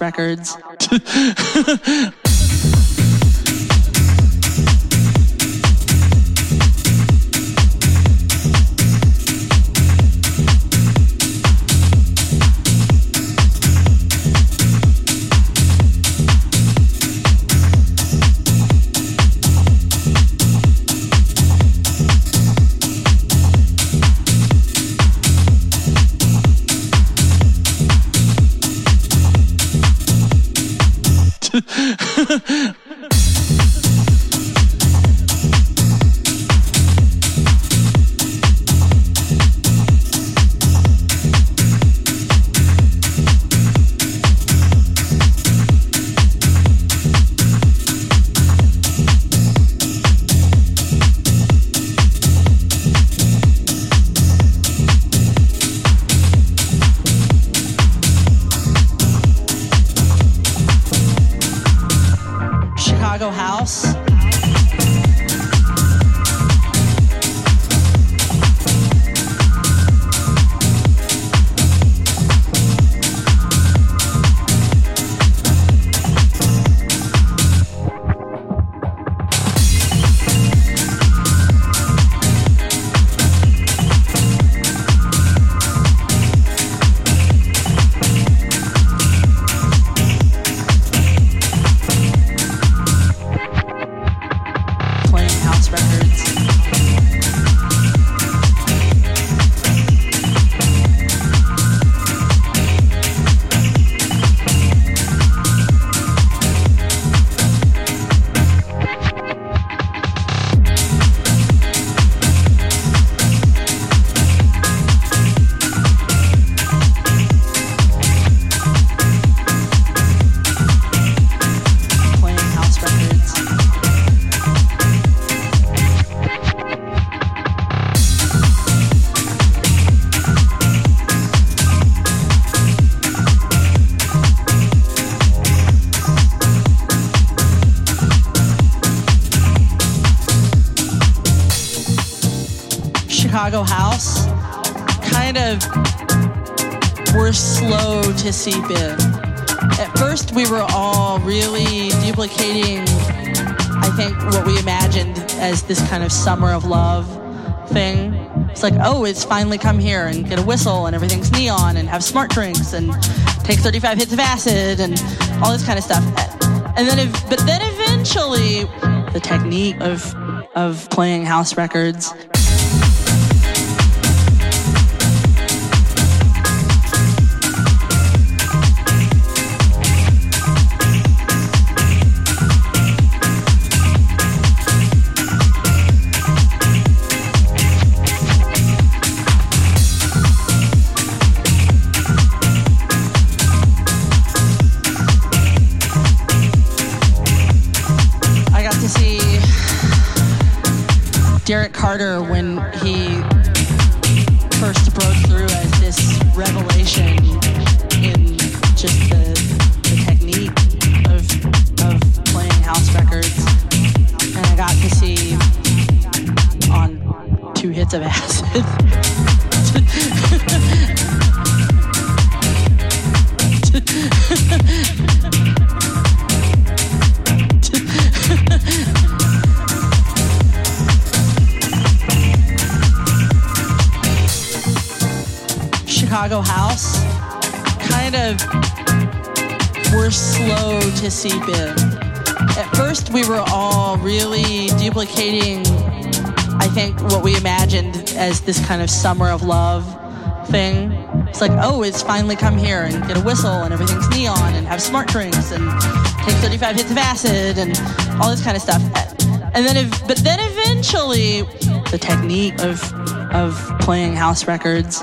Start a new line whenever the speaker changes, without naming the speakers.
Records. to seep in. At first, we were all really duplicating, I think, what we imagined as this kind of summer of love thing. It's like, oh, it's finally come here and get a whistle and everything's neon and have smart drinks and take 35 hits of acid and all this kind of stuff. And then, but then eventually, the technique of of playing house records this kind of summer of love thing. It's like, oh, it's finally come here and get a whistle and everything's neon and have smart drinks and take 35 hits of acid and all this kind of stuff. And then, ev- but then eventually, the technique of of playing house records